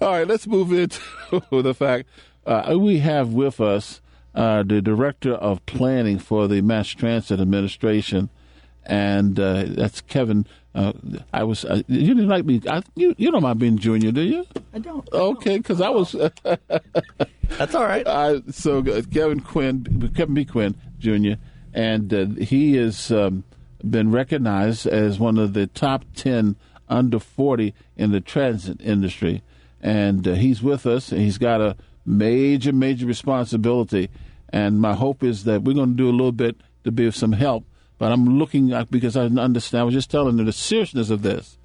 All right, let's move into the fact uh, we have with us uh, the director of planning for the Mass Transit Administration, and uh, that's Kevin. Uh, I was uh, you didn't like me. I, you you don't mind being junior, do you? I don't. Okay, because I was. That's all right. I, so uh, Kevin Quinn, Kevin B. Quinn Jr., and uh, he has um, been recognized as one of the top ten under forty in the transit industry, and uh, he's with us. He's got a major, major responsibility, and my hope is that we're going to do a little bit to be of some help. But I'm looking at, because I understand. I was just telling you the seriousness of this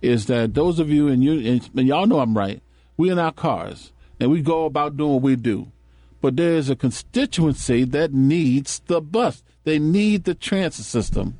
is that those of you and you and y'all know I'm right. We in our cars and we go about doing what we do. But there is a constituency that needs the bus. They need the transit system.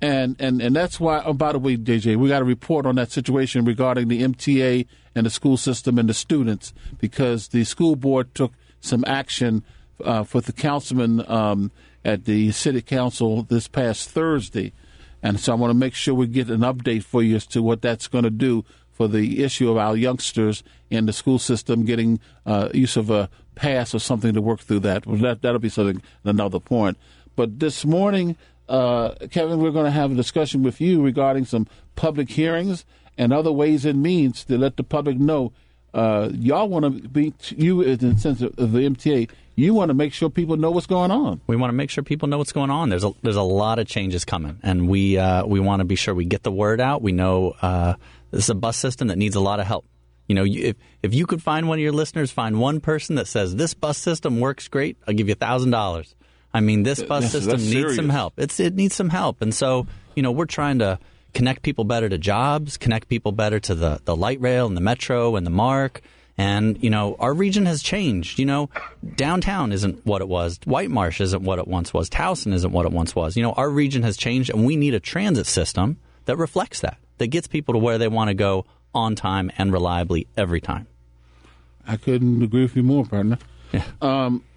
And, and, and that's why, oh, by the way, DJ, we got a report on that situation regarding the MTA and the school system and the students because the school board took some action uh, for the councilman um, at the city council this past Thursday. And so I want to make sure we get an update for you as to what that's going to do for the issue of our youngsters in the school system getting uh, use of a pass or something to work through that. Well, that that'll be something another point. But this morning, uh, Kevin, we're going to have a discussion with you regarding some public hearings and other ways and means to let the public know. Uh, y'all want to be you in the sense of the MTA. You want to make sure people know what's going on. We want to make sure people know what's going on. There's a there's a lot of changes coming, and we uh, we want to be sure we get the word out. We know uh, this is a bus system that needs a lot of help. You know, if if you could find one of your listeners, find one person that says this bus system works great, I'll give you thousand dollars. I mean, this bus That's- system that's needs serious. some help. It's it needs some help, and so you know we're trying to connect people better to jobs, connect people better to the the light rail and the metro and the MARC. And you know our region has changed. You know, downtown isn't what it was. White Marsh isn't what it once was. Towson isn't what it once was. You know, our region has changed, and we need a transit system that reflects that, that gets people to where they want to go on time and reliably every time. I couldn't agree with you more, partner. Um, th-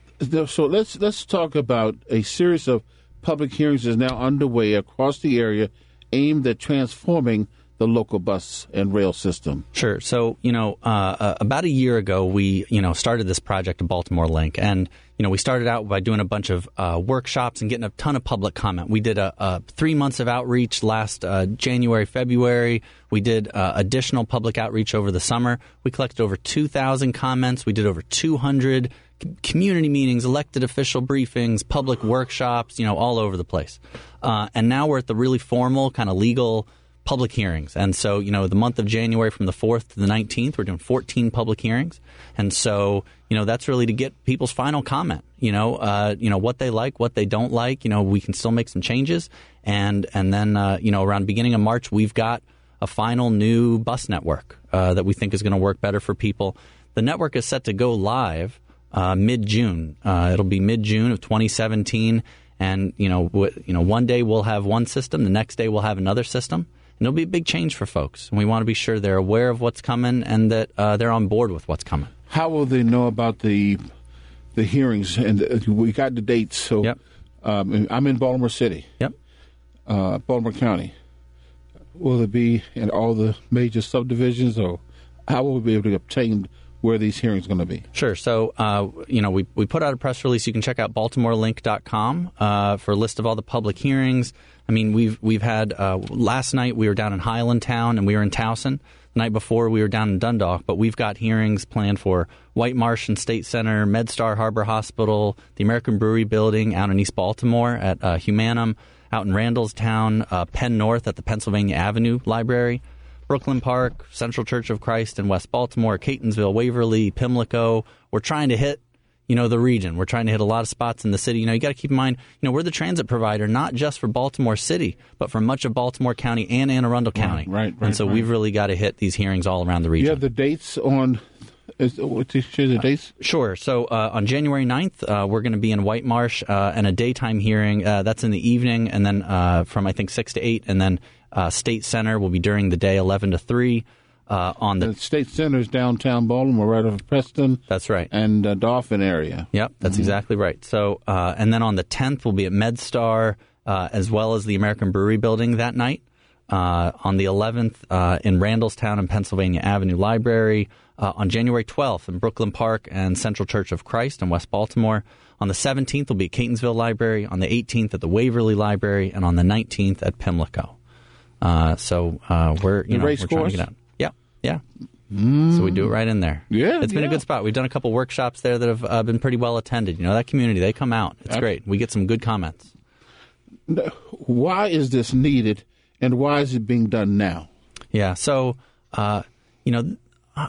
so let's let's talk about a series of public hearings is now underway across the area, aimed at transforming the local bus and rail system. Sure. So, you know, uh, uh, about a year ago, we, you know, started this project Baltimore Link. And, you know, we started out by doing a bunch of uh, workshops and getting a ton of public comment. We did a, a three months of outreach last uh, January, February. We did uh, additional public outreach over the summer. We collected over 2,000 comments. We did over 200 c- community meetings, elected official briefings, public workshops, you know, all over the place. Uh, and now we're at the really formal kind of legal public hearings. And so, you know, the month of January from the 4th to the 19th, we're doing 14 public hearings. And so, you know, that's really to get people's final comment, you know, uh, you know, what they like, what they don't like, you know, we can still make some changes. And, and then, uh, you know, around beginning of March, we've got a final new bus network, uh, that we think is going to work better for people. The network is set to go live, uh, mid June. Uh, it'll be mid June of 2017. And, you know, w- you know, one day we'll have one system, the next day we'll have another system. And it'll be a big change for folks. And we want to be sure they're aware of what's coming and that uh, they're on board with what's coming. How will they know about the the hearings? And uh, we got the dates. So Yep. um, I'm in Baltimore City, Yep. uh, Baltimore County. Will it be in all the major subdivisions, or how will we be able to obtain where these hearings going to be? Sure. So, uh, you know, we, we put out a press release. You can check out baltimorelink.com uh, for a list of all the public hearings. I mean, we've we've had uh, last night we were down in Highlandtown and we were in Towson. The night before we were down in Dundalk, but we've got hearings planned for White Marsh and State Center, MedStar Harbor Hospital, the American Brewery Building out in East Baltimore at uh, Humanim, out in Randallstown, uh, Penn North at the Pennsylvania Avenue Library. Brooklyn Park, Central Church of Christ in West Baltimore, Catonsville, Waverly, Pimlico. We're trying to hit, you know, the region. We're trying to hit a lot of spots in the city. You know, you got to keep in mind, you know, we're the transit provider not just for Baltimore City, but for much of Baltimore County and Anne Arundel County. right, right, And so right. we've really got to hit these hearings all around the region. You have the dates on. Is, share the dates? Sure. So uh, on January 9th, uh, we're going to be in White Marsh uh, and a daytime hearing. Uh, that's in the evening, and then uh, from I think six to eight, and then uh, State Center will be during the day, eleven to three. Uh, on the The State Center is downtown Baltimore, right off of Preston. that's right. And uh, Dolphin area. Yep, that's exactly right. So, uh, and then on the 10th, we'll be at MedStar uh, as well as the American Brewery Building that night. Uh, on the 11th, uh, in Randallstown and Pennsylvania Avenue Library. uh, on January 12th in Brooklyn Park and Central Church of Christ in West Baltimore. On the 17th, will be at Catonsville Library. On the 18th, at the Waverly Library, and on the 19th at Pimlico. Uh, so uh, we're you The know we're trying to get out. Yeah, yeah. So we do it right in there. Yeah, it's been yeah. a good spot. We've done a couple workshops there that have uh, been pretty well attended. You know that community, they come out. It's great. We get some good comments. Why is this needed, and why is it being done now? Yeah. So, uh, you know,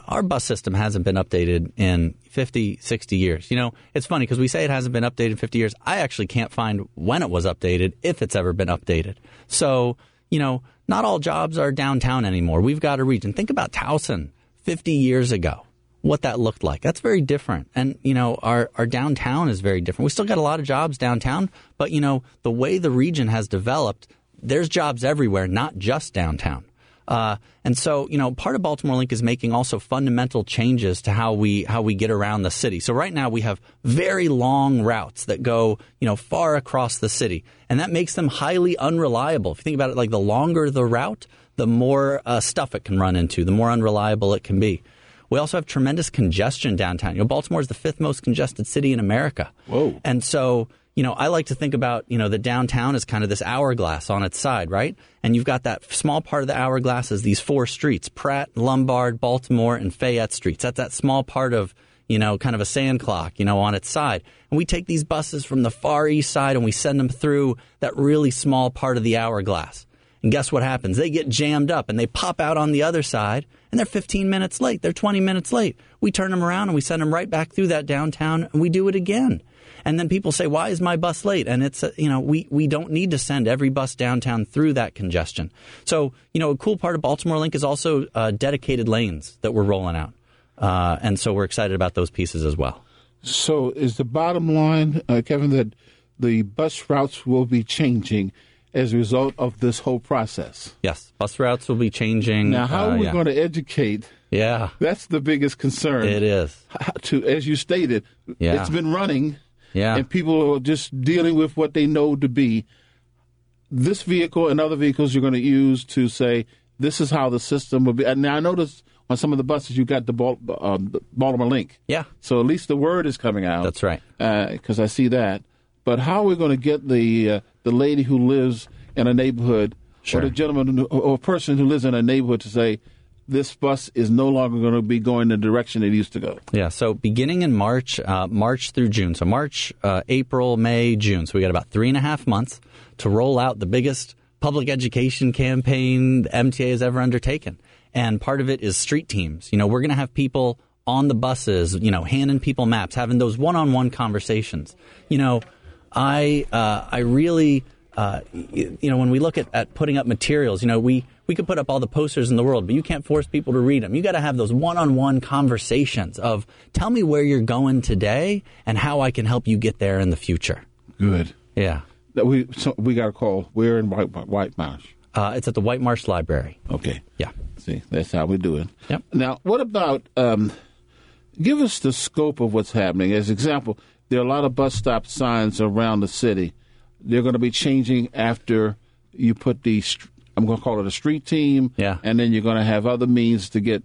our bus system hasn't been updated in 50, 60 years. You know, it's funny because we say it hasn't been updated in 50 years. I actually can't find when it was updated, if it's ever been updated. So, you know, not all jobs are downtown anymore. We've got a region. Think about Towson 50 years ago, what that looked like. That's very different. And, you know, our, our downtown is very different. We still got a lot of jobs downtown, but, you know, the way the region has developed, there's jobs everywhere, not just downtown. Uh, and so, you know, part of Baltimore Link is making also fundamental changes to how we how we get around the city. So right now we have very long routes that go, you know, far across the city, and that makes them highly unreliable. If you think about it, like the longer the route, the more uh, stuff it can run into, the more unreliable it can be. We also have tremendous congestion downtown. You know, Baltimore is the fifth most congested city in America. Whoa. And so, you know, I like to think about, you know, the downtown is kind of this hourglass on its side, right? And you've got that small part of the hourglass is these four streets, Pratt, Lombard, Baltimore, and Fayette streets. That's that small part of, you know, kind of a sand clock, you know, on its side. And we take these buses from the far east side and we send them through that really small part of the hourglass. And guess what happens? They get jammed up and they pop out on the other side and they're 15 minutes late. They're 20 minutes late. We turn them around and we send them right back through that downtown and we do it again. And then people say, why is my bus late? And it's, uh, you know, we, we don't need to send every bus downtown through that congestion. So, you know, a cool part of Baltimore Link is also uh, dedicated lanes that we're rolling out. Uh, and so we're excited about those pieces as well. So, is the bottom line, uh, Kevin, that the bus routes will be changing as a result of this whole process? Yes, bus routes will be changing. Now, how uh, are we yeah. going to educate? Yeah, That's the biggest concern. it is. To, as you stated, Yeah. it's been running, Yeah. and people are just dealing with what they know to be this vehicle and other vehicles you're going to use to say this is how the system will be. And now I noticed on some of the buses you got the Bal- uh, the Baltimore Link. Yeah. So at least the word is coming out. That's right. Because I see that. But how are we going to get the uh, the lady who lives in a neighborhood Sure. or the gentleman who- or person who lives in a neighborhood to say this bus is no longer going to be going the direction it used to go? Yeah, so beginning in March, uh, March through June. So March, uh, April, May, June. So we got about three and a half months to roll out the biggest public education campaign the MTA has ever undertaken. And part of it is street teams. You know, we're going to have people on the buses, you know, handing people maps, having those one-on-one conversations. You know, I uh, I really uh, you, you know when we look at, at putting up materials, you know we we could put up all the posters in the world, but you can't force people to read them. You got to have those one-on-one conversations of tell me where you're going today and how I can help you get there in the future. Good. Yeah, That we so we got a call. We're in White White Marsh. uh, it's at the White Marsh Library. Okay. Yeah. See, that's how we do it. Yep. Now, what about? Um, give us the scope of what's happening. As example, there are a lot of bus stop signs around the city. They're going to be changing after you put the. I'm going to call it a street team. Yeah. And then you're going to have other means to get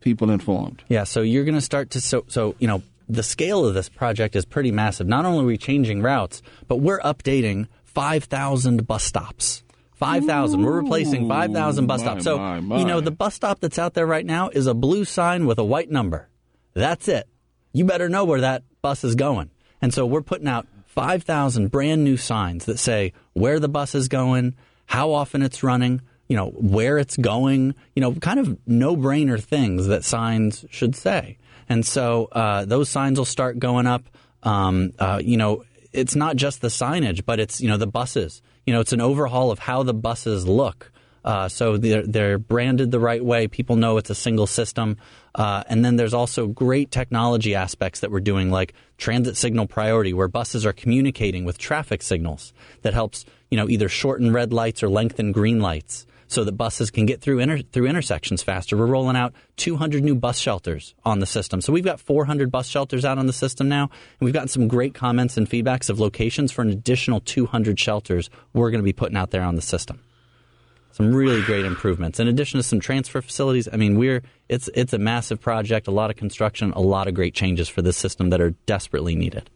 people informed. Yeah, so you're going to start to so so you know the scale of this project is pretty massive. Not only are we changing routes, but we're updating 5,000 bus stops. 5,000. We're replacing 5,000 bus my, stops. So, my, my. you know, the bus stop that's out there right now is a blue sign with a white number. That's it. You better know where that bus is going. And so we're putting out 5,000 brand new signs that say where the bus is going, how often it's running, you know, where it's going, you know, kind of no brainer things that signs should say. And so uh, those signs will start going up. Um, uh, you know, it's not just the signage, but it's, you know, the buses. You know, it's an overhaul of how the buses look. Uh, so they're, they're branded the right way. People know it's a single system. Uh, and then there's also great technology aspects that we're doing, like transit signal priority, where buses are communicating with traffic signals that helps, you know, either shorten red lights or lengthen green lights so that buses can get through inter- through intersections faster. We're rolling out 200 new bus shelters on the system. So we've got 400 bus shelters out on the system now, and we've gotten some great comments and feedbacks of locations for an additional 200 shelters we're going to be putting out there on the system. Some really great improvements. In addition to some transfer facilities, I mean, we're it's it's a massive project, a lot of construction, a lot of great changes for this system that are desperately needed.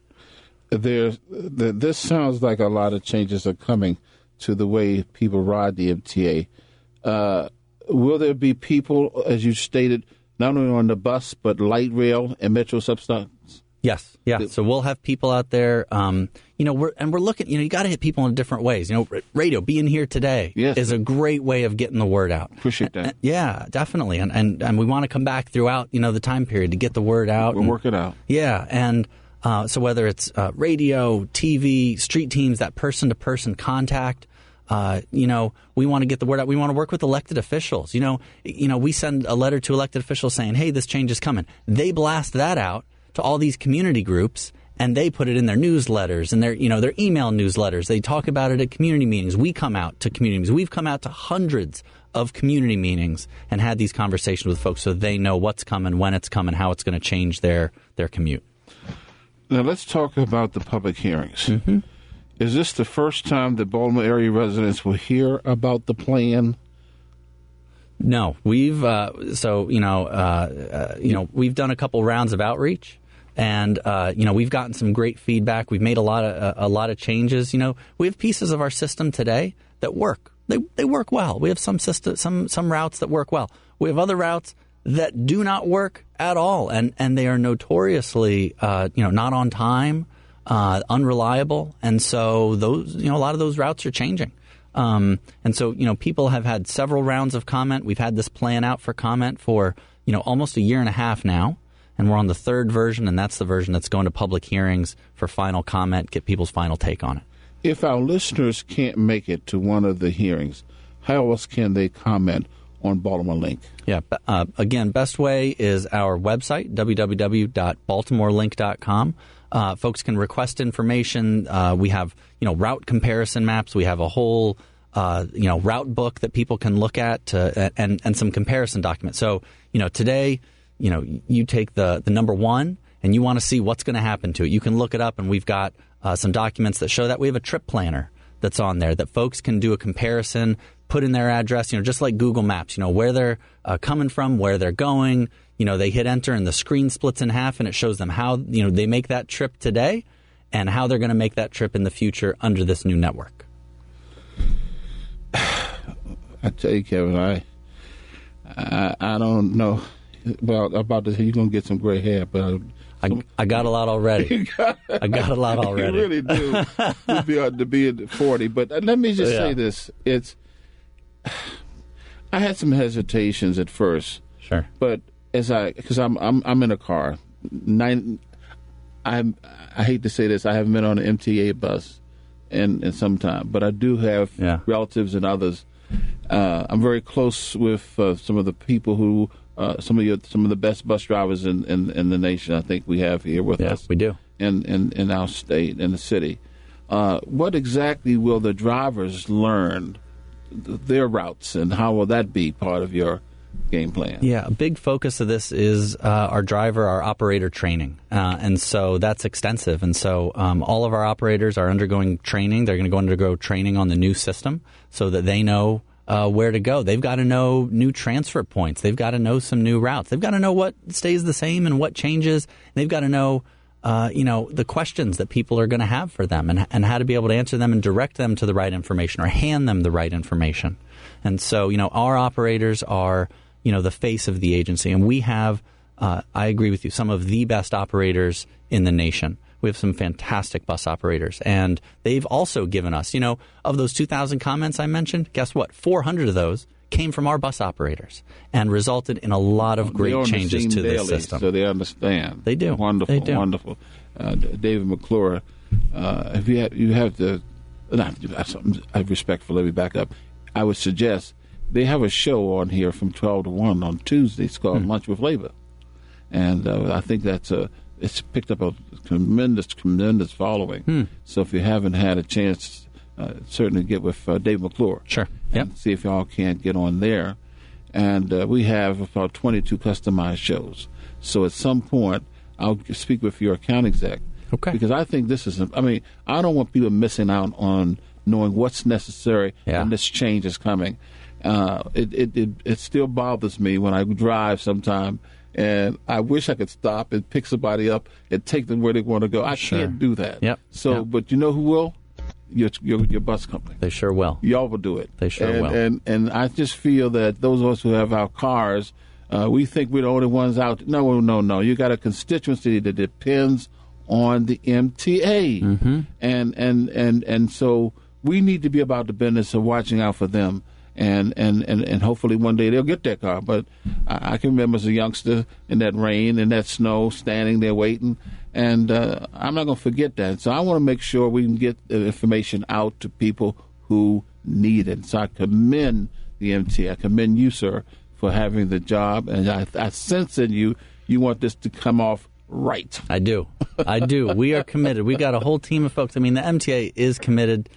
There, the, this sounds like a lot of changes are coming to the way people ride the MTA. Uh, will there be people, as you stated, not only on the bus but light rail and metro substations? Yes, yeah. So we'll have people out there. Um, you know, we're and we're looking. You know, you got to hit people in different ways. You know, radio being here today yes. is a great way of getting the word out. Appreciate that. And, yeah, definitely. And, and and we want to come back throughout. You know, the time period to get the word out. We'll and, work it out. Yeah, and. Uh, so whether it's uh, radio, TV, street teams, that person-to-person contact, uh, you know, we want to get the word out. We want to work with elected officials. You know, you know, we send a letter to elected officials saying, "Hey, this change is coming." They blast that out to all these community groups and they put it in their newsletters and their you know their email newsletters. They talk about it at community meetings. We come out to community meetings. We've come out to hundreds of community meetings and had these conversations with folks so they know what's coming, when it's coming, how it's going to change their their commute. Now let's talk about the public hearings. Mm-hmm. Is this the first time that Baltimore area residents will hear about the plan? No, we've uh, so you know uh, uh, you know we've done a couple rounds of outreach, and uh, you know we've gotten some great feedback. We've made a lot of a lot of changes. You know we have pieces of our system today that work. They they work well. We have some system some some routes that work well. We have other routes that do not work at all, and and they are notoriously uh, you know not on time, uh, unreliable, and so those you know a lot of those routes are changing. Um, and so, you know, people have had several rounds of comment. We've had this plan out for comment for, you know, almost a year and a half now. And we're on the third version, and that's the version that's going to public hearings for final comment, get people's final take on it. If our listeners can't make it to one of the hearings, how else can they comment on Baltimore Link? Yeah. Uh, again, best way is our website, www.baltimorelink.com. Uh, folks can request information. Uh, we have, you know, route comparison maps. We have a whole, uh, you know, route book that people can look at to, and and some comparison documents. So, you know, today, you know, you take the the number one and you want to see what's going to happen to it. You can look it up, and we've got uh, some documents that show that we have a trip planner that's on there that folks can do a comparison, put in their address, you know, just like Google Maps, you know, where they're uh, coming from, where they're going. You know, they hit enter and the screen splits in half and it shows them how, you know, they make that trip today and how they're going to make that trip in the future under this new network. I tell you, Kevin, I I, I don't know. Well, about to you're gonna get some gray hair, but I, I got a lot already. I got a lot already. you really do. You'd be to be at forty. But let me just Yeah. say this: it's. I had some hesitations at first, Sure. but as I because I'm I'm I'm in a car. Nine. I'm I hate to say this. I haven't been on an MTA bus in in some time, but I do have Yeah. relatives and others. Uh, I'm very close with uh, some of the people who uh, some of your some of the best bus drivers in, in, in the nation. I think we have here with Yeah, us we do. in, in, in our state in the city. Uh, what exactly will the drivers learn th- their routes, and how will that be part of your game plan? Yeah, a big focus of this is uh, our driver, our operator training. Uh, and so that's extensive. And so um, all of our operators are undergoing training. They're going to go undergo training on the new system so that they know uh, where to go. They've got to know new transfer points. They've got to know some new routes. They've got to know what stays the same and what changes. They've got to know. Uh, you know the questions that people are going to have for them, and and how to be able to answer them and direct them to the right information or hand them the right information. And so, you know, our operators are you know the face of the agency, and we have. Uh, I agree with you. Some of the best operators in the nation. We have some fantastic bus operators, and they've also given us, you know, of those 2,000 comments I mentioned. Guess what? 400 of those came from our bus operators and resulted in a lot of great changes to daily, this system. so they understand. They do. Wonderful, They do. wonderful. Uh, David McClure, uh, if you have, you have to, not, I respectful. Let me back up. I would suggest they have a show on here from twelve to one on Tuesday. It's Hmm. called Lunch with Labor, and uh, I think that's a it's picked up a tremendous, tremendous following. Hmm. So if you haven't had a chance, uh, certainly get with uh, Dave McClure. Sure. and Yep. See if y'all can't get on there. And uh, we have about 22 customized shows. So at some point, I'll speak with your account exec. Okay. Because I think this is, I mean, I don't want people missing out on knowing what's necessary Yeah. when this change is coming. uh, it, it, it it still bothers me when I drive sometime, and I wish I could stop and pick somebody up and take them where they want to go. I Sure. can't do that. Yep. So, Yep. but you know who will? Your your, your bus company. They sure will. Y'all will do it. They sure and, will. And and I just feel that those of us who have our cars, uh, we think we're the only ones out. No, no, no. You got a constituency that depends on the MTA, Mm-hmm. and and and and so we need to be about the business of watching out for them. And, and, and, and hopefully one day they'll get their car. But I, I can remember as a youngster in that rain and that snow, standing there waiting, and uh, I'm not going to forget that. So I want to make sure we can get the information out to people who need it. So I commend the MT. I commend you, sir, for having the job, and I, I sense in you you want this to come off right. I do. I do. We are committed. We got a whole team of folks. I mean, the MTA is committed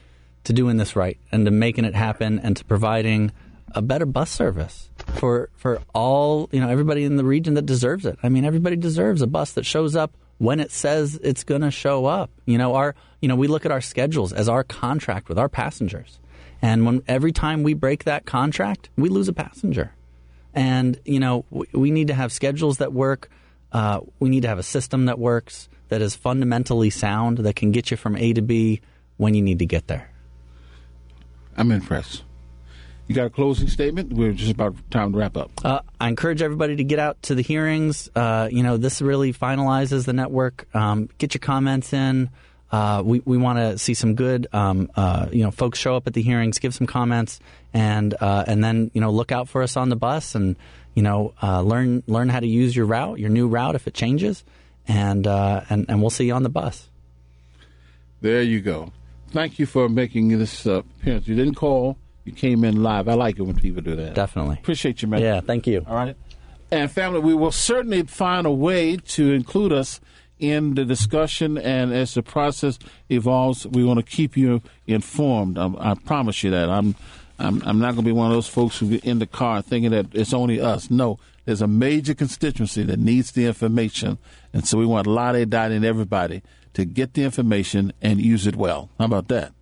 to doing this right and to making it happen and to providing a better bus service for for all, you know, everybody in the region that deserves it. I mean, everybody deserves a bus that shows up when it says it's going to show up. You know, our you know, we look at our schedules as our contract with our passengers. And when every time we break that contract, we lose a passenger. And you know, we, we need to have schedules that work. Uh, we need to have a system that works, that is fundamentally sound, that can get you from A to B when you need to get there. I'm impressed. You got a closing statement? We're just about time to wrap up. Uh, I encourage everybody to get out to the hearings. Uh, you know, this really finalizes the network. Um, get your comments in. Uh, we we want to see some good, um, uh, you know, folks show up at the hearings, give some comments, and uh, and then you know look out for us on the bus and you know uh, learn learn how to use your route, your new route if it changes, and uh, and and we'll see you on the bus. There you go. Thank you for making this uh, appearance. You didn't call. You came in live. I like it when people do that. Definitely. Appreciate you, man. Yeah, thank you. All right. And family, we will certainly find a way to include us in the discussion. And as the process evolves, we want to keep you informed. I, I promise you that. I'm, I'm, I'm not going to be one of those folks who get in the car thinking that it's only us. No, there's a major constituency that needs the information, and so we want Lottie, Dottie, and everybody to get the information and use it well. How about that?